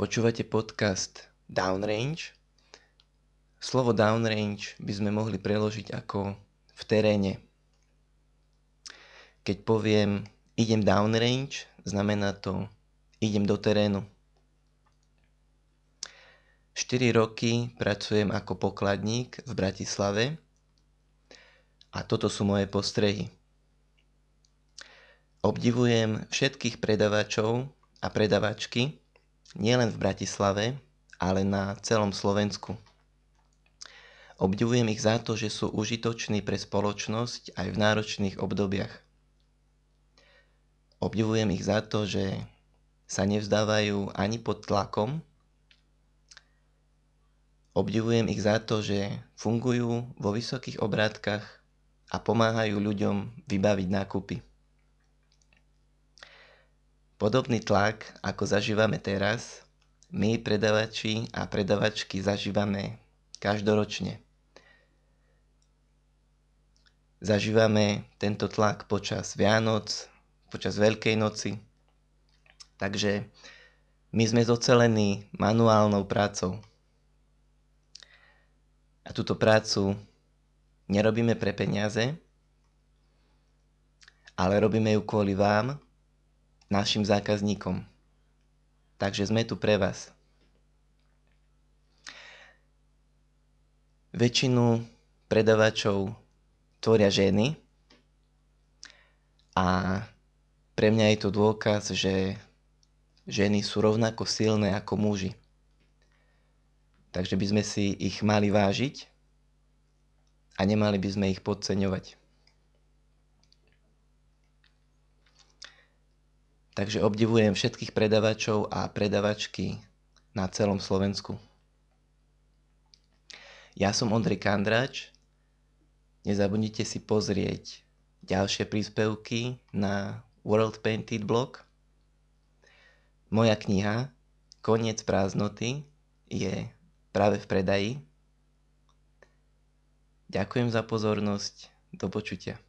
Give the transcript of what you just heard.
Počúvate podcast Downrange. Slovo downrange by sme mohli preložiť ako v teréne. Keď poviem idem downrange, znamená to idem do terénu. 4 roky pracujem ako pokladník v Bratislave a toto sú moje postrehy. Obdivujem všetkých predavačov a predavačky, nielen v Bratislave, ale na celom Slovensku. Obdivujem ich za to, že sú užitoční pre spoločnosť aj v náročných obdobiach. Obdivujem ich za to, že sa nevzdávajú ani pod tlakom. Obdivujem ich za to, že fungujú vo vysokých obrátkach a pomáhajú ľuďom vybaviť nákupy. Podobný tlak, ako zažívame teraz, my predavači a predavačky zažívame každoročne. Zažívame tento tlak počas Vianoc, počas Veľkej noci. Takže my sme zocelení manuálnou prácou. A túto prácu nerobíme pre peniaze, ale robíme ju kvôli vám, našim zákazníkom. Takže sme tu pre vás. Väčšinu predavačov tvoria ženy a pre mňa je to dôkaz, že ženy sú rovnako silné ako muži. Takže by sme si ich mali vážiť a nemali by sme ich podceňovať. Takže obdivujem všetkých predavačov a predavačky na celom Slovensku. Ja som Ondrej Kandrač Nezabudnite si pozrieť ďalšie príspevky na World Painted blog. Moja kniha Koniec prázdnoty je práve v predaji. Ďakujem za pozornosť. Do počutia.